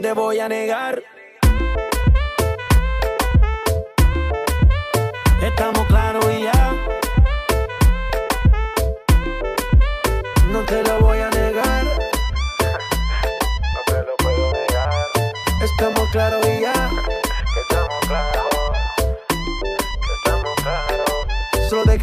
te voy a negar.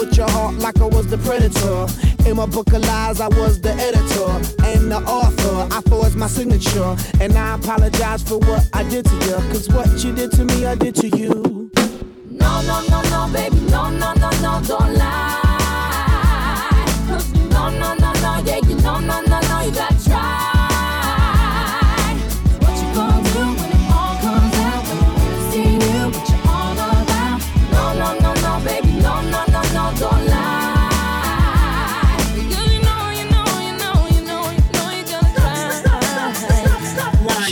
With your heart like I was the predator. In my book of lies, I was the editor and the author. I forged my signature. And I apologize for what I did to you. Cause what you did to me, I did to you. No, no, no, no, baby, no, no, no, no, don't lie. No, no, no,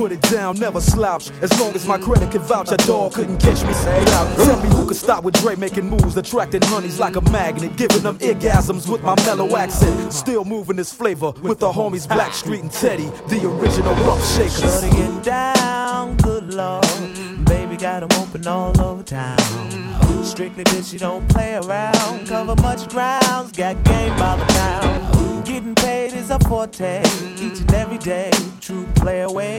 Put it down, never slouch. As long as my credit can vouch, a dog couldn't catch me. Say. Tell me who could stop with Dre making moves, attracting honeys like a magnet, giving them orgasms with my mellow accent. Still moving this flavor with the homies Blackstreet and Teddy, the original rough shakers. Shorty get down, good lord. Baby got 'em open all over town. Strictly bitch, you don't play around. Cover much grounds, got game by the pound. Getting paid is a forte, each and every day. True play away.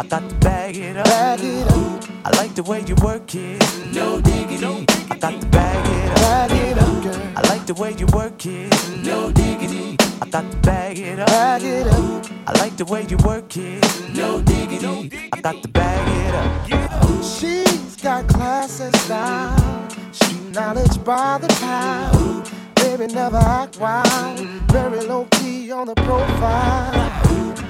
I got to bag it up. Bag it up, I like the way you work it, no diggity. I got to bag it up. bag it up, girl. I like the way you work it. No diggity. I got to bag it up. Bag it up, I like the way you work it. No diggity. I got to bag it up. she's got class and style. Street knowledge by the pound. Baby, never act wild. Very low key on the profile.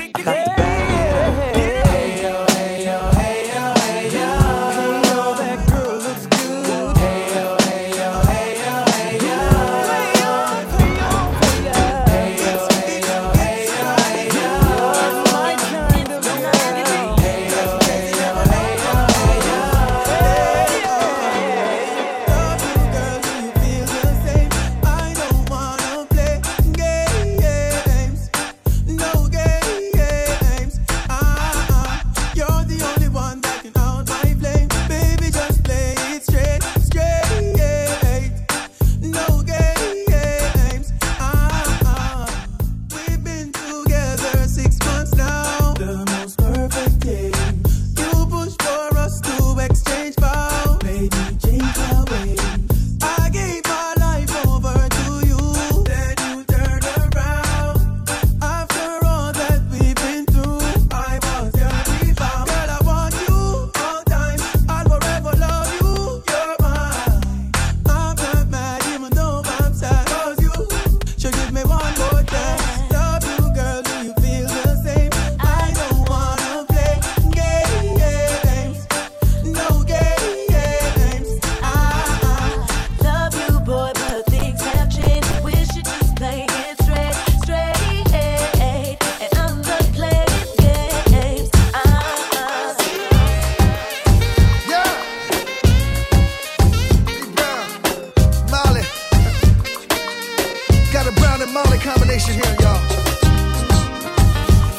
Got a Brown and Molly combination here, y'all.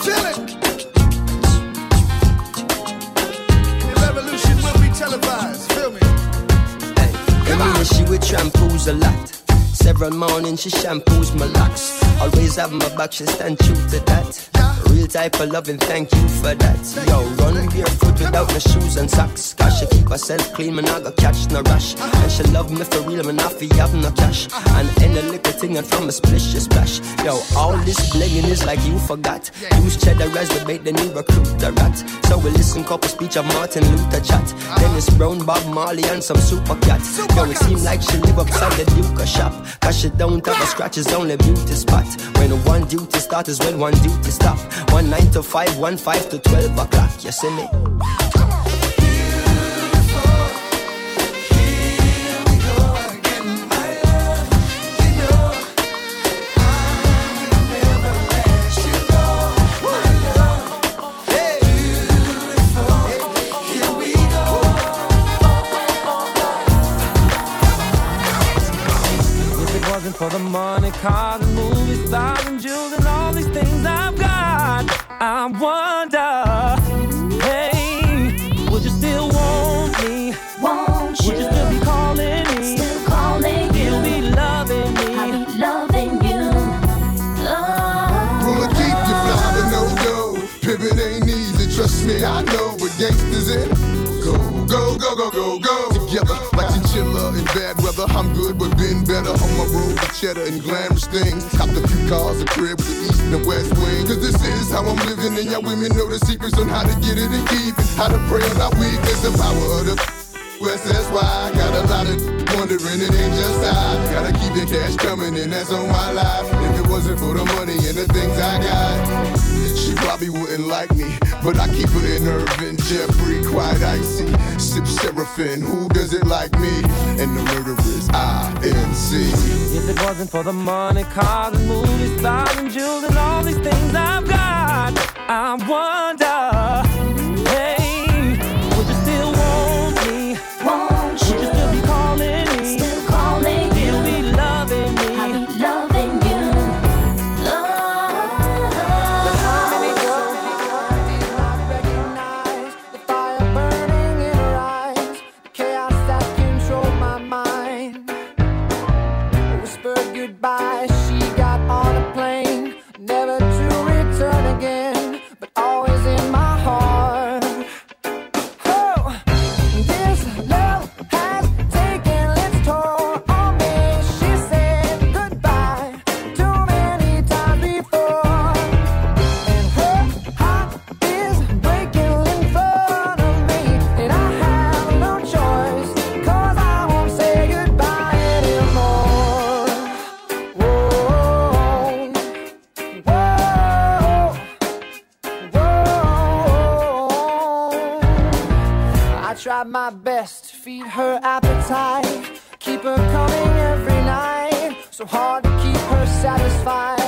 Feel it. The revolution will be televised. Feel me? Amina, she with shampoos a lot. Several mornings she shampoos my locks. Always have my back, she stand true to that. Real type of loving, thank you for that. Yo, run barefoot without no shoes and socks. Cause she keep herself clean, man, I go catch no rush. And she love me for real, man, I feel have no cash. And any little thing and from a splish, she splash. Yo, all this blinging is like you forgot. Use cheddar as the bait, then you recruit the rat. So we listen couple speech of Martin Luther chat. Then it's Brown, Bob Marley, and some super cats. Yo, it seem like she live upside the Duke shop. Cause she don't have a scratch, it's only beauty spot. When one duty start is when one duty stop. One nine to five, one five to twelve o'clock. You see me? If it wasn't for the money, cars, and movie stars, and jewels, I wonder, hey, would you still want me? won't Would you still be calling me? Still calling Still be loving me. I me? be loving you. Oh. Pull a deep, you fly to no go. Pivot ain't easy, trust me, I know. But gangsters in go, go, go, go, go, go. Together like chinchilla in bad I'm good, but been better on my road with cheddar and glamorous things. Copped a few cars, a crib with the east and the west wing. Cause this is how I'm living, and y'all women know the secrets on how to get it and keep it. How to pray on our weakness, the power of the West, that's why I got a lot of wondering, it ain't just I. Gotta keep the cash coming, and that's on my life. If it wasn't for the money and the things I got, probably wouldn't like me. But I keep it in Irvin, Jeffrey, quite icy. Sip Seraphim, who does it like me? And the murderers, INC. If it wasn't for the money, cars, and movie stars, and jewels, and all these things I've got, I wonder, try my best feed her appetite. Keep her coming every night. So hard to keep her satisfied.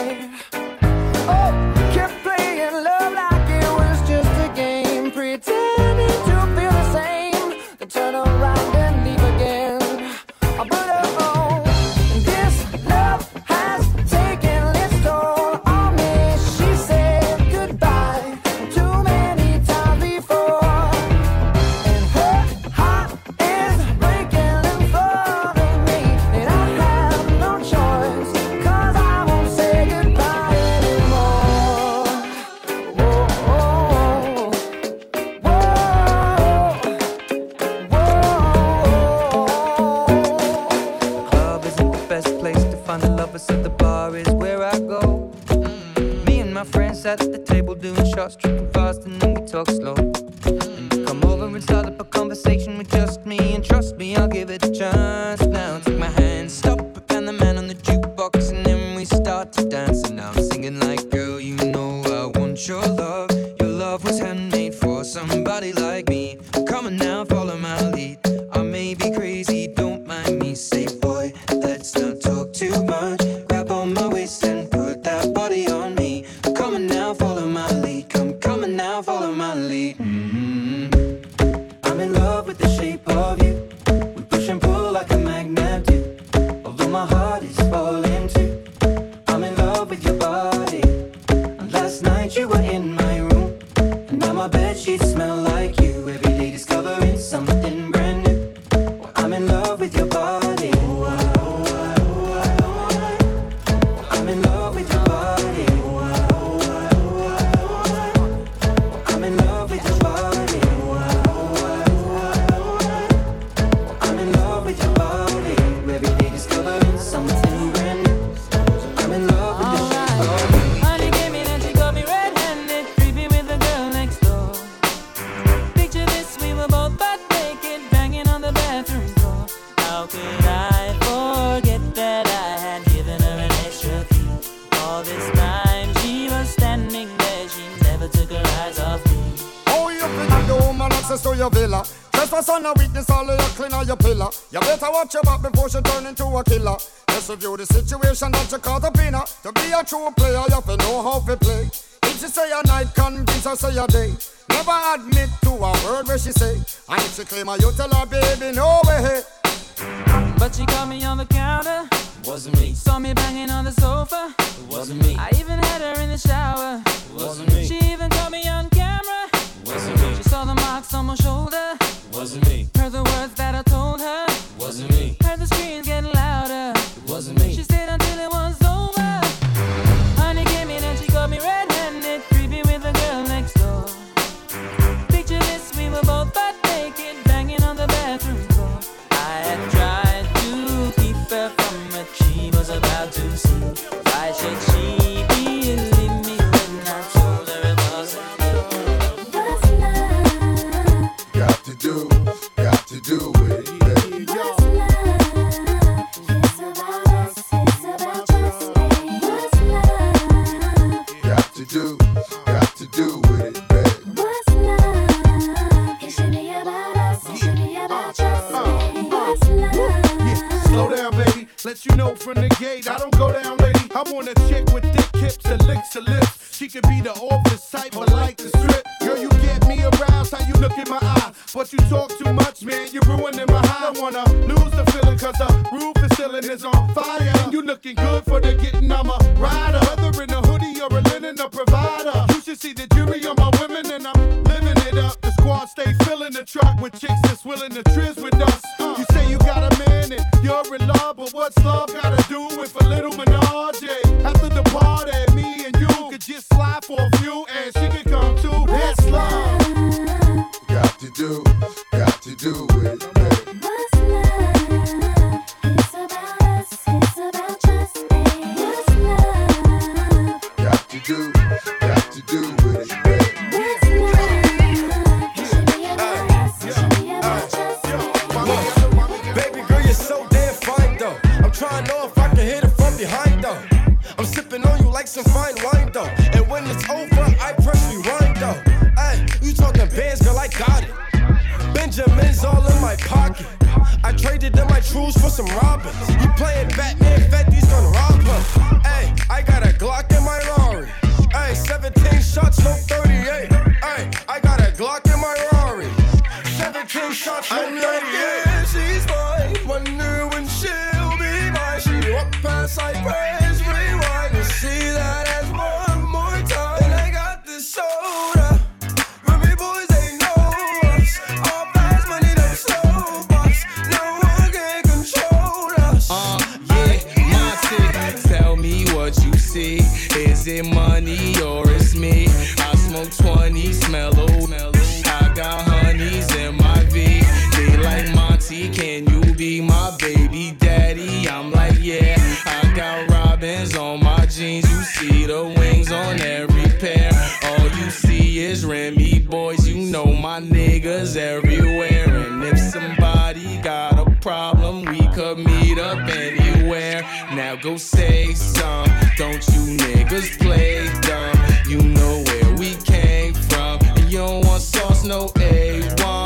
some. Don't you niggas play dumb. You know where we came from. And you don't want sauce, no A1.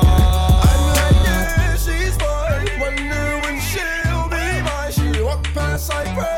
Cypress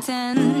Washington.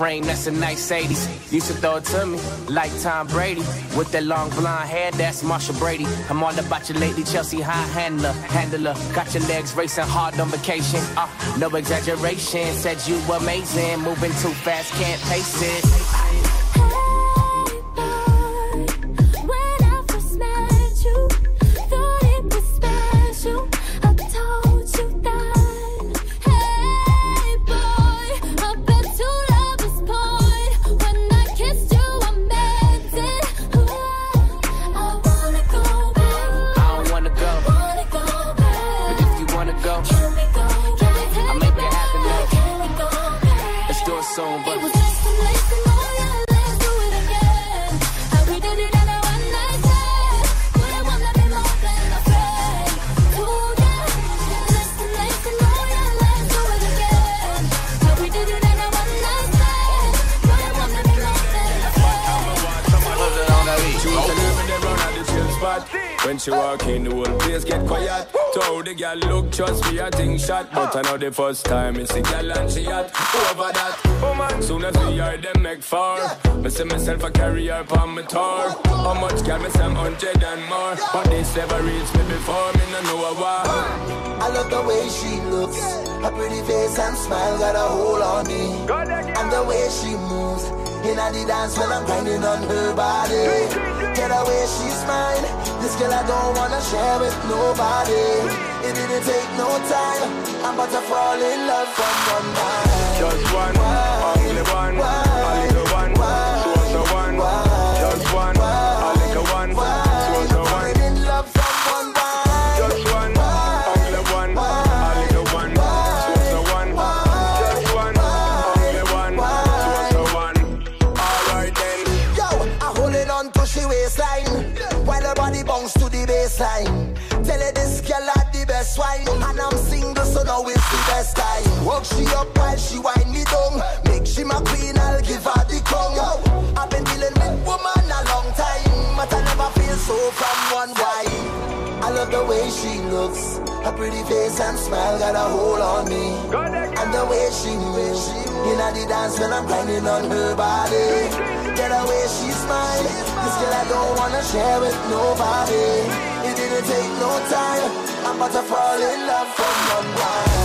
Frame, that's a nice 80s. Used to throw it to me like Tom Brady. With that long blonde hair, that's Marcia Brady. I'm all about you lately, Chelsea high handler, handler. Got your legs racing hard on vacation. Uh, no exaggeration, said you amazing. Moving too fast, can't pace it. When she walk in, the whole place get quiet. Told the girl look, trust me, I think shot. But I know the first time it's a girl and she hot. Over that, woman, soon as we hear them make four. Me see myself a carry her on my tour. How much can me say hundred and more? But this never reached me before, me no know war. I love the way she looks. Her pretty face and smile got a hold on me. And the way she moves. In the dance when I'm grinding on her body. Get away, she's mine. This girl I don't wanna share with nobody. It didn't take no time. I'm about to fall in love from one night. Just one, only one, a best wine And I'm single so now it's the best time. Work she up while she wind me down. Make she my queen, I'll give her the crown. I've been dealing with woman a long time But I never feel so from one wife I love the way she looks Her pretty face and smile got a hold on me. And the way she moves In the dance when I'm grinding on her body. Get away, girl I don't wanna share with nobody. It didn't take no time. I'm about to fall in love from one wine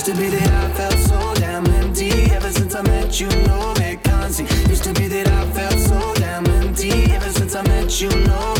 Used to be that I felt so damn empty ever since I met you, no McConaughey. Used to be that I felt so damn empty ever since I met you, no.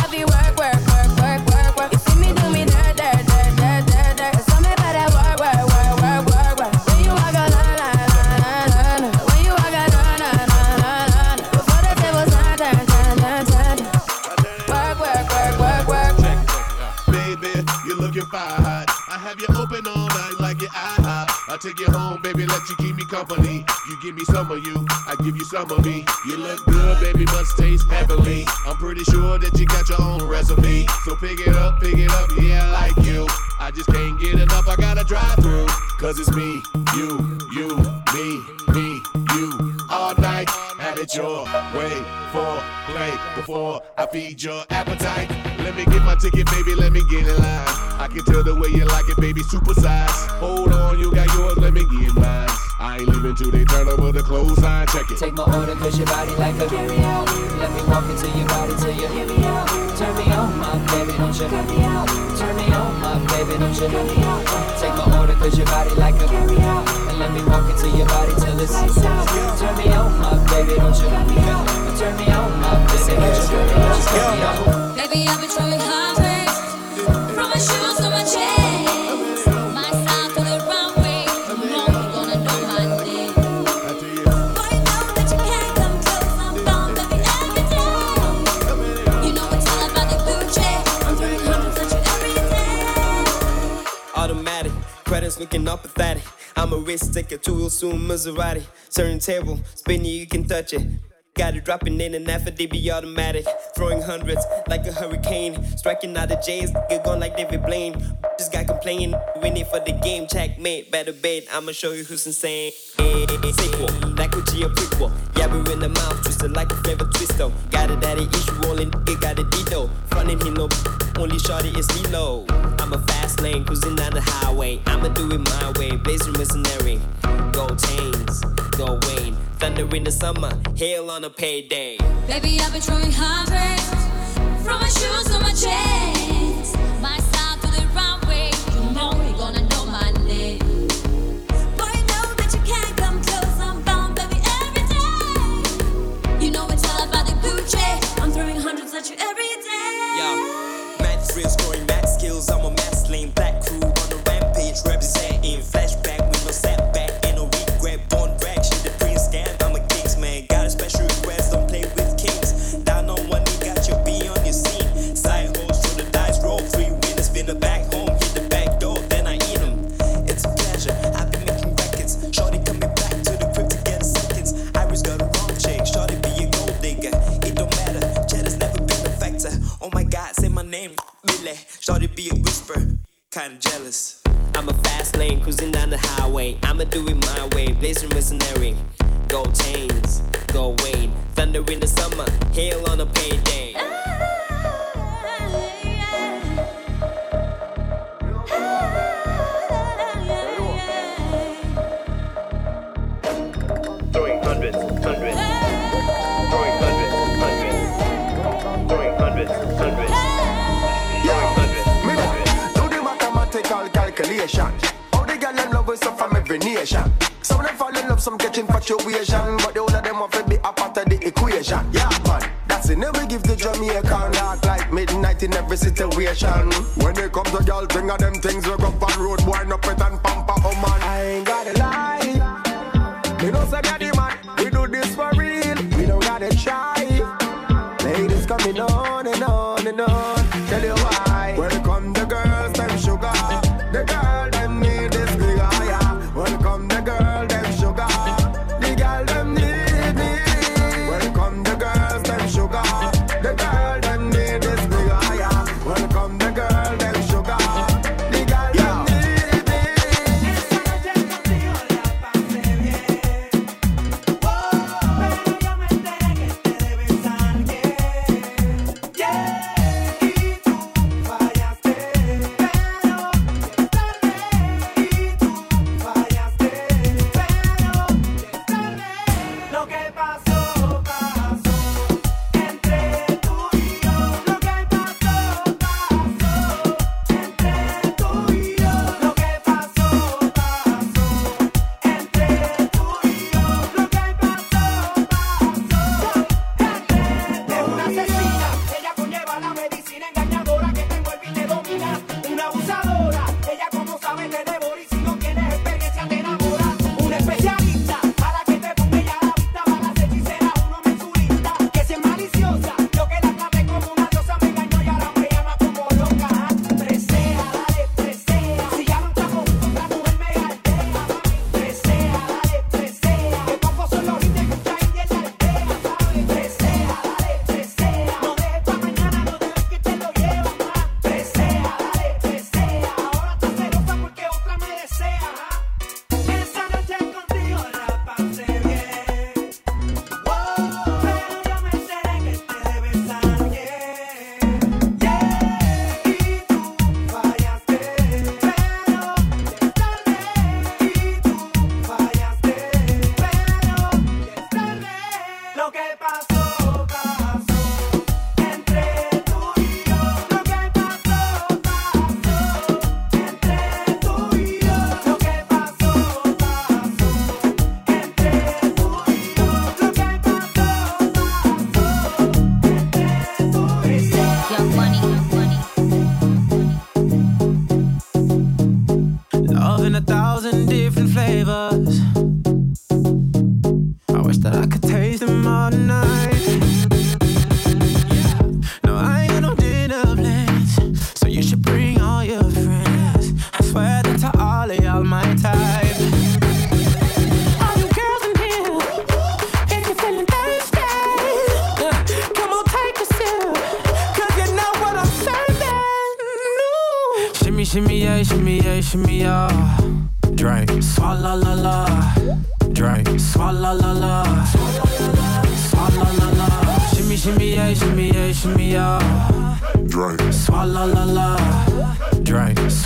I take you home, baby, let you keep me company. You give me some of you, I give you some of me. You look good, baby, must taste heavenly. I'm pretty sure that you got your own recipe. So pick it up, pick it up, yeah, I like you. I just can't get enough, I gotta drive through. Cause it's me, you, you, me, me, you, all night have it your way for play before I feed your appetite. Let me get my ticket, baby, let me get in line. I can tell the way you like it, baby, super size. Hold on, you got yours, let me get mine. I ain't leaving till they turn over the clothesline, check it. Take my order cause your body like a carry out. Let me walk into your body till you hear me out. Turn me on, my baby, don't you carry out. Turn me on, my baby, don't you carry out. Take my order cause your body like a carry out. And let me walk into your body till it's Turn me on, my baby, don't you carry out. Turn me on, my baby, don't you carry. Turn me on. Baby, I've been throwing hundreds from my shoes looking all pathetic. I'm a risk taker, too soon Maserati. Turntable, spin you, can touch it. Got it dropping in an FDB automatic. Throwing hundreds like a hurricane. Striking out the J's, nigga gone like David Blaine. Just got complaining, winning for the game. Checkmate, better bet. I'ma show you who's insane. Sequel, Gucci a prequel. Yeah, we in the mouth, twisted like a flavor twister. Got a daddy issue, only nigga got a Dito. Frontin' him no, only shorty is Lilo. I'm a fast lane, cruising down the highway. I'ma do it my way, blazing mercenary. Gold chains, gold Wayne. Thunder in the summer, hail on a payday. Baby, I've been throwing hundreds from my shoes to my chains.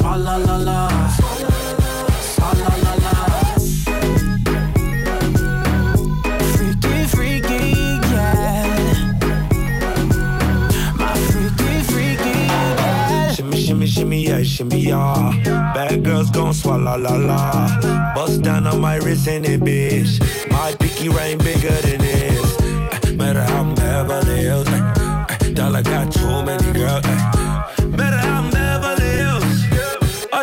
Swalla la la. Swalla la la. Freaky, freaky, yeah. My freaky, freaky, yeah. Shimmy, shimmy, shimmy, yeah, shimmy, yeah. Bad girls gon' swallow la la. Bust down on my wrist and it, bitch. My pinky ring bigger than this. Eh, Matter how I'm Beverly Hills. eh, eh, Dollar got too many girls.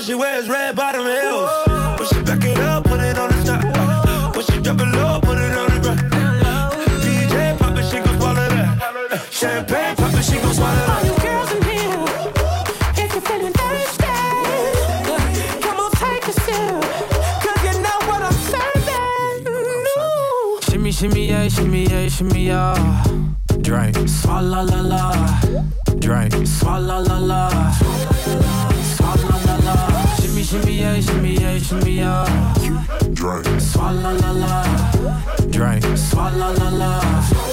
She wears red bottom heels. When she back it up, put it on the top. When she drop it low, put it on the ground. DJ pop it, she gon' swallow that. Champagne pop it, she gon' swallow that. All you girls in here, if you're feeling thirsty, come on, take a sip, 'cause you know what I'm serving. Ooh. Shimmy, shimmy, yeah, shimmy, yeah, shimmy, yeah. Drink, swalla la la. Drink, swalla la la. Shimmy, shimmy, yeah, shimmy, yeah, shimmy, yeah. Drink, swalla la la. Drink, swalla la la.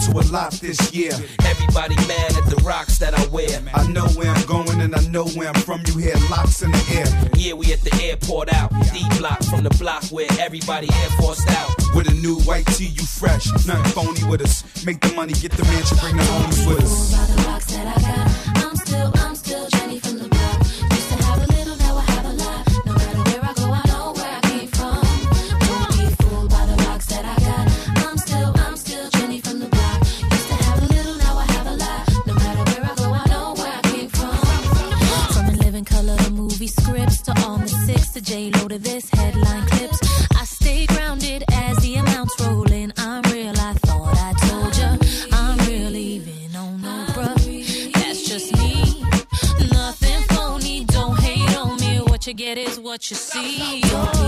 To a lot this year. Everybody mad at the rocks that I wear. I know where I'm going and I know where I'm from. You hear locks in the air. Yeah, we at the airport out. D block from the block where everybody air forced out. With a new white tee, you fresh. Nothing phony with us. Make the money, get the mansion, bring the homies with us. You see.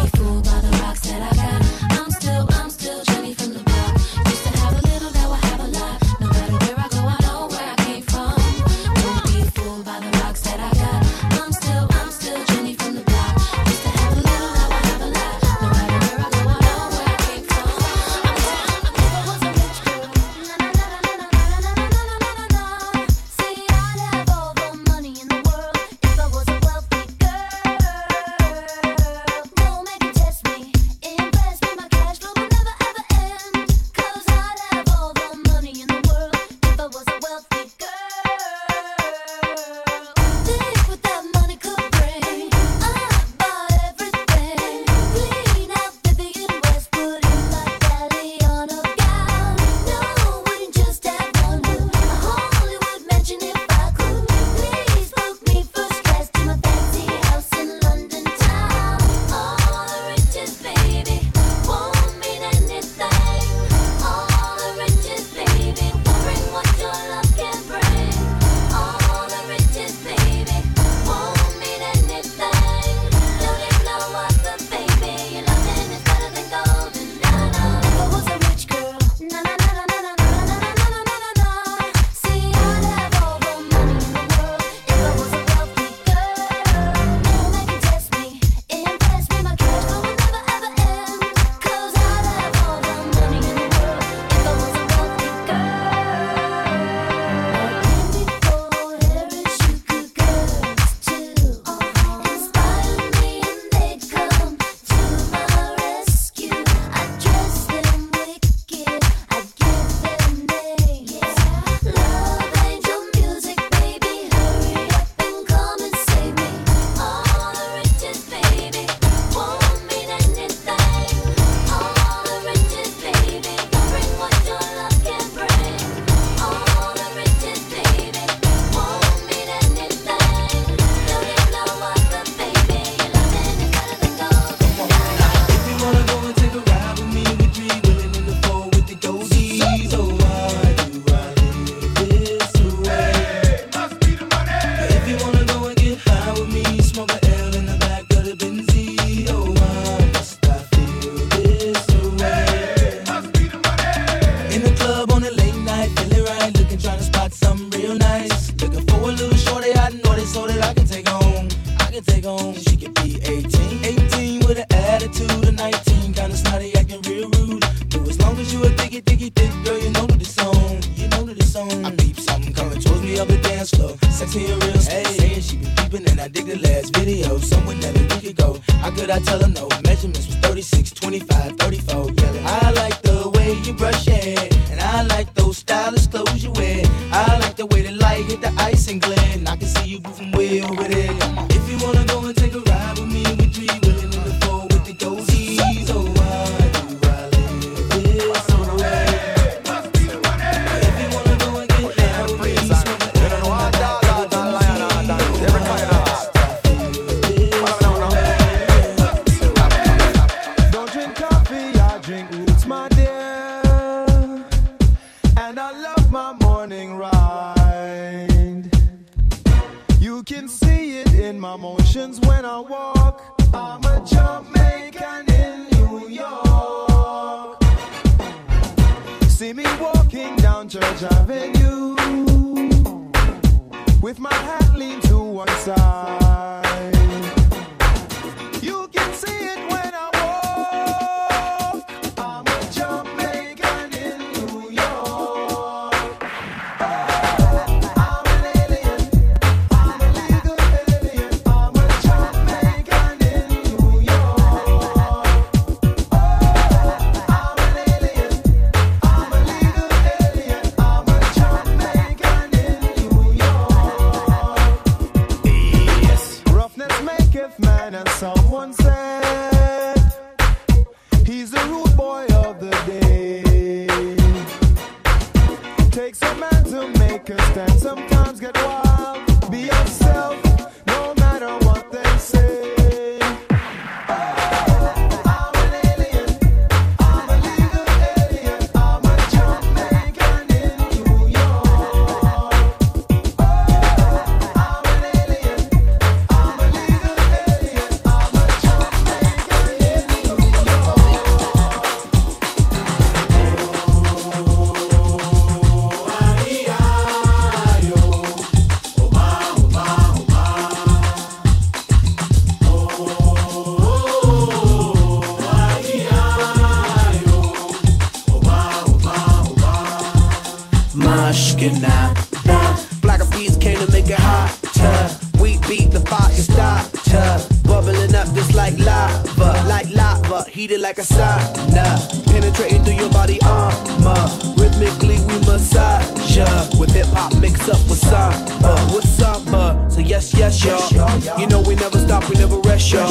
we never rest, y'all.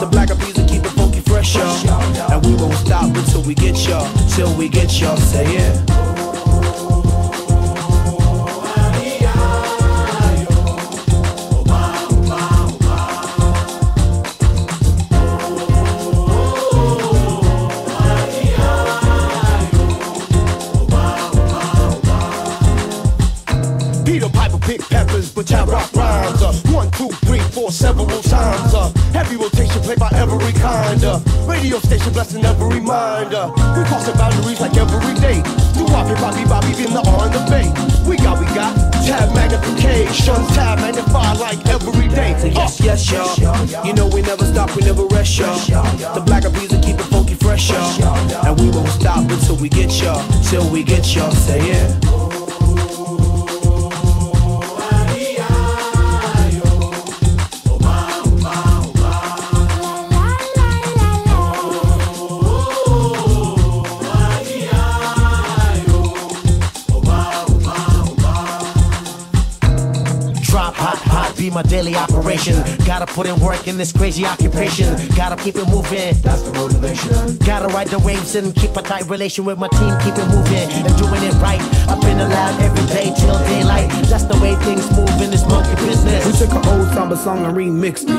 The black of will keep it funky fresh, y'all. And we won't stop until we get y'all, till we get y'all. Say it. radio station blessing every reminder. We cross the boundaries like every day. New Bobby, Bobby, Bobby, in the on the bay. We got, we got tab magnification, tab magnified like every day. Yes, yes, y'all. You know we never stop, we never rest, y'all. The black of will keep it funky fresh, y'all. And we won't stop until we get y'all, till we get y'all. Say it. vibration. Gotta put in work in this crazy occupation. Gotta keep it moving. That's the motivation. Gotta ride the waves and keep a tight relation with my team. Keep it moving and doing it right. I've been allowed every day till daylight. That's the way things move in this monkey business. We took an old samba song and remixed it.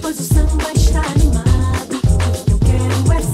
Pois o samba está animado. Eu quero é